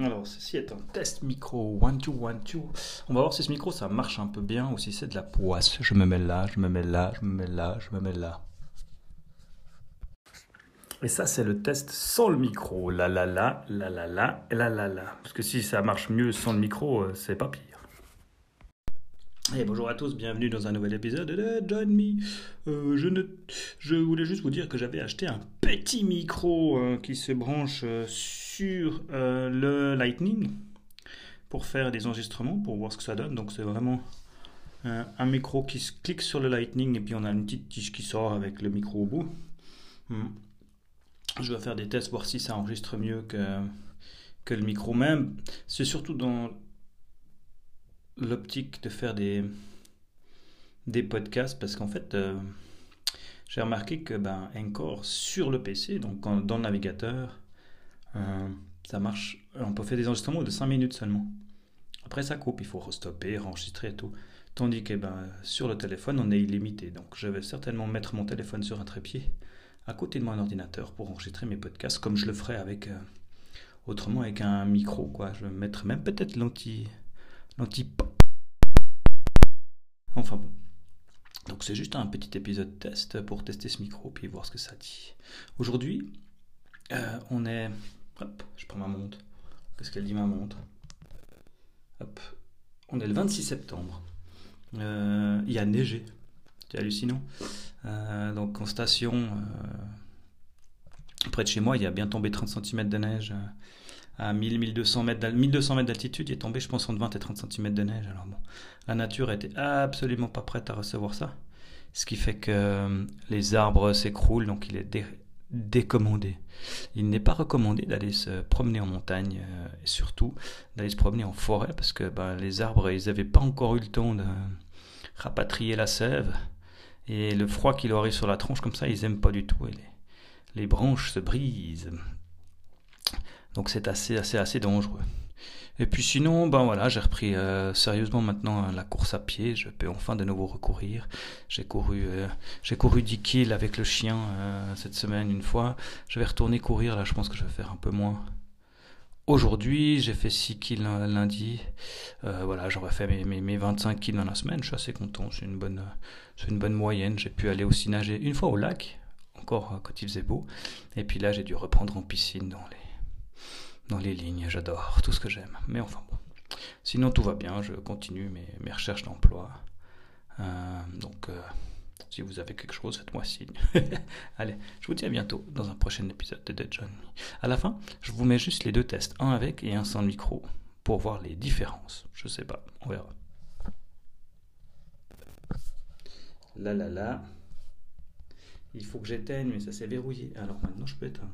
Alors, ceci est un test micro, one two one two. On va voir si ce micro ça marche un peu bien ou si c'est de la poisse. Je me mets là, je me mets là, je me mets là, je me mets là. Et ça, c'est le test sans le micro. La la la, la la la, la la la. Parce que si ça marche mieux sans le micro, euh, c'est pas pire. Et bonjour à tous, bienvenue dans un nouvel épisode de Join Me. Euh, je, voulais juste vous dire que j'avais acheté un petit micro euh, qui se branche euh, sur euh, le Lightning pour faire des enregistrements, pour voir ce que ça donne. Donc c'est vraiment euh, un micro qui se clique sur le Lightning et puis on a une petite tige qui sort avec le micro au bout. Hmm. Je vais faire des tests, voir si ça enregistre mieux que, le micro même. C'est surtout dans l'optique de faire des, podcasts parce qu'en fait, euh, j'ai remarqué que ben, Encore sur le PC, donc dans le navigateur, euh, ça marche. On peut faire des enregistrements de 5 minutes seulement. Après, ça coupe, il faut restopper, enregistrer et tout. Tandis que ben, sur le téléphone, on est illimité. Donc, je vais certainement mettre mon téléphone sur un trépied à côté de mon ordinateur pour enregistrer mes podcasts comme je le ferais euh, autrement avec un micro quoi. Je vais mettre même peut-être l'anti l'anti Enfin bon. Donc c'est juste un petit épisode test pour tester ce micro puis voir ce que ça dit. Aujourd'hui, euh, on est je prends ma montre. Qu'est-ce qu'elle dit ma montre Hop. On est le 26 septembre. Euh, il a neigé. C'est hallucinant. Euh, donc en station, euh, près de chez moi, il a bien tombé 30 cm de neige. à 1000-1200 mètres d'al- 1200 mètres d'altitude, il est tombé, je pense, entre 20 et 30 cm de neige. Alors bon, la nature était absolument pas prête à recevoir ça. Ce qui fait que les arbres s'écroulent, donc il est dé- décommandé. Il n'est pas recommandé d'aller se promener en montagne, euh, et surtout d'aller se promener en forêt, parce que ben, les arbres, ils n'avaient pas encore eu le temps de rapatrier la sève. Et le froid qui leur arrive sur la tronche, comme ça, ils aiment pas du tout. Et les, les branches se brisent. Donc c'est assez, assez, assez dangereux. Et puis sinon, ben voilà, j'ai repris euh, sérieusement maintenant euh, la course à pied. Je peux enfin de nouveau recourir. J'ai couru, euh, couru 10 kills avec le chien cette semaine une fois. Je vais retourner courir là. Je pense que je vais faire un peu moins. Aujourd'hui, j'ai fait 6 kills lundi. Voilà, j'aurais fait mes, mes, mes 25 kills dans la semaine. Je suis assez content. C'est une bonne, une bonne moyenne. J'ai pu aller aussi nager une fois au lac, encore quand il faisait beau. Et puis là, j'ai dû reprendre en piscine dans les dans les lignes, j'adore tout ce que j'aime. Mais enfin bon. Sinon tout va bien, je continue mes, recherches d'emploi. Euh, donc euh, si vous avez quelque chose, faites-moi signe. Allez, je vous dis à bientôt dans un prochain épisode de Dead John. À la fin, je vous mets juste les deux tests, un avec et un sans micro, pour voir les différences. Je sais pas, on verra. Là là là. Il faut que j'éteigne, mais ça s'est verrouillé. Alors maintenant je peux éteindre.